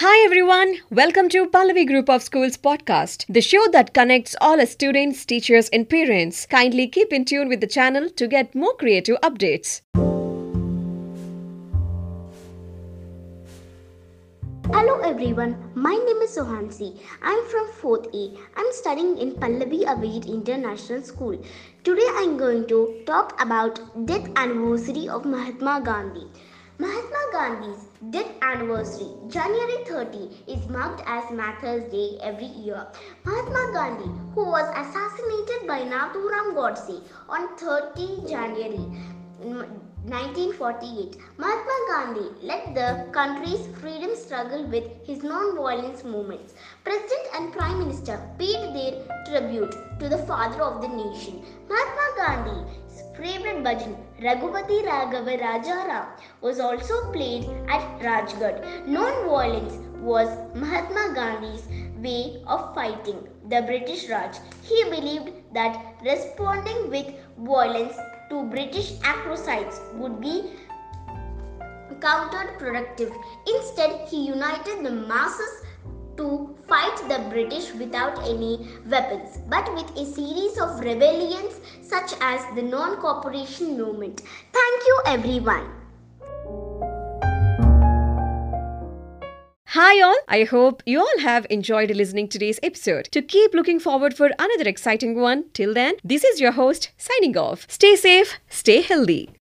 Hi everyone, welcome to Pallavi Group of Schools podcast, the show that connects all students, teachers, and parents. Kindly keep in tune with the channel to get more creative updates. Hello everyone, my name is Sohansi. I'm from 4th A. I'm studying in Pallavi Avid International School. Today I'm going to talk about death anniversary of Mahatma Gandhi. Mahatma Gandhi's death anniversary, January 30, is marked as Martyrs' Day every year. Mahatma Gandhi, who was assassinated by Nathuram Godse on 30 January mm, 1948, Mahatma Gandhi led the country's freedom struggle with his non-violence movements. President and Prime Minister paid their tribute to the father of the nation. Mahatma Gandhi's favorite bhajan, Raghupati Raghava Rajaram, was also played at Rajghat. Non-violence was Mahatma Gandhi's way of fighting the British Raj. He believed that responding with violence to British acrocides would be counterproductive. Instead, he united the masses to fight the British without any weapons, but with a series of rebellions such as the non-cooperation movement. Thank you everyone. Hi all, I hope you all have enjoyed listening today's episode. To keep looking forward for another exciting one, till then, this is your host signing off. Stay safe, stay healthy.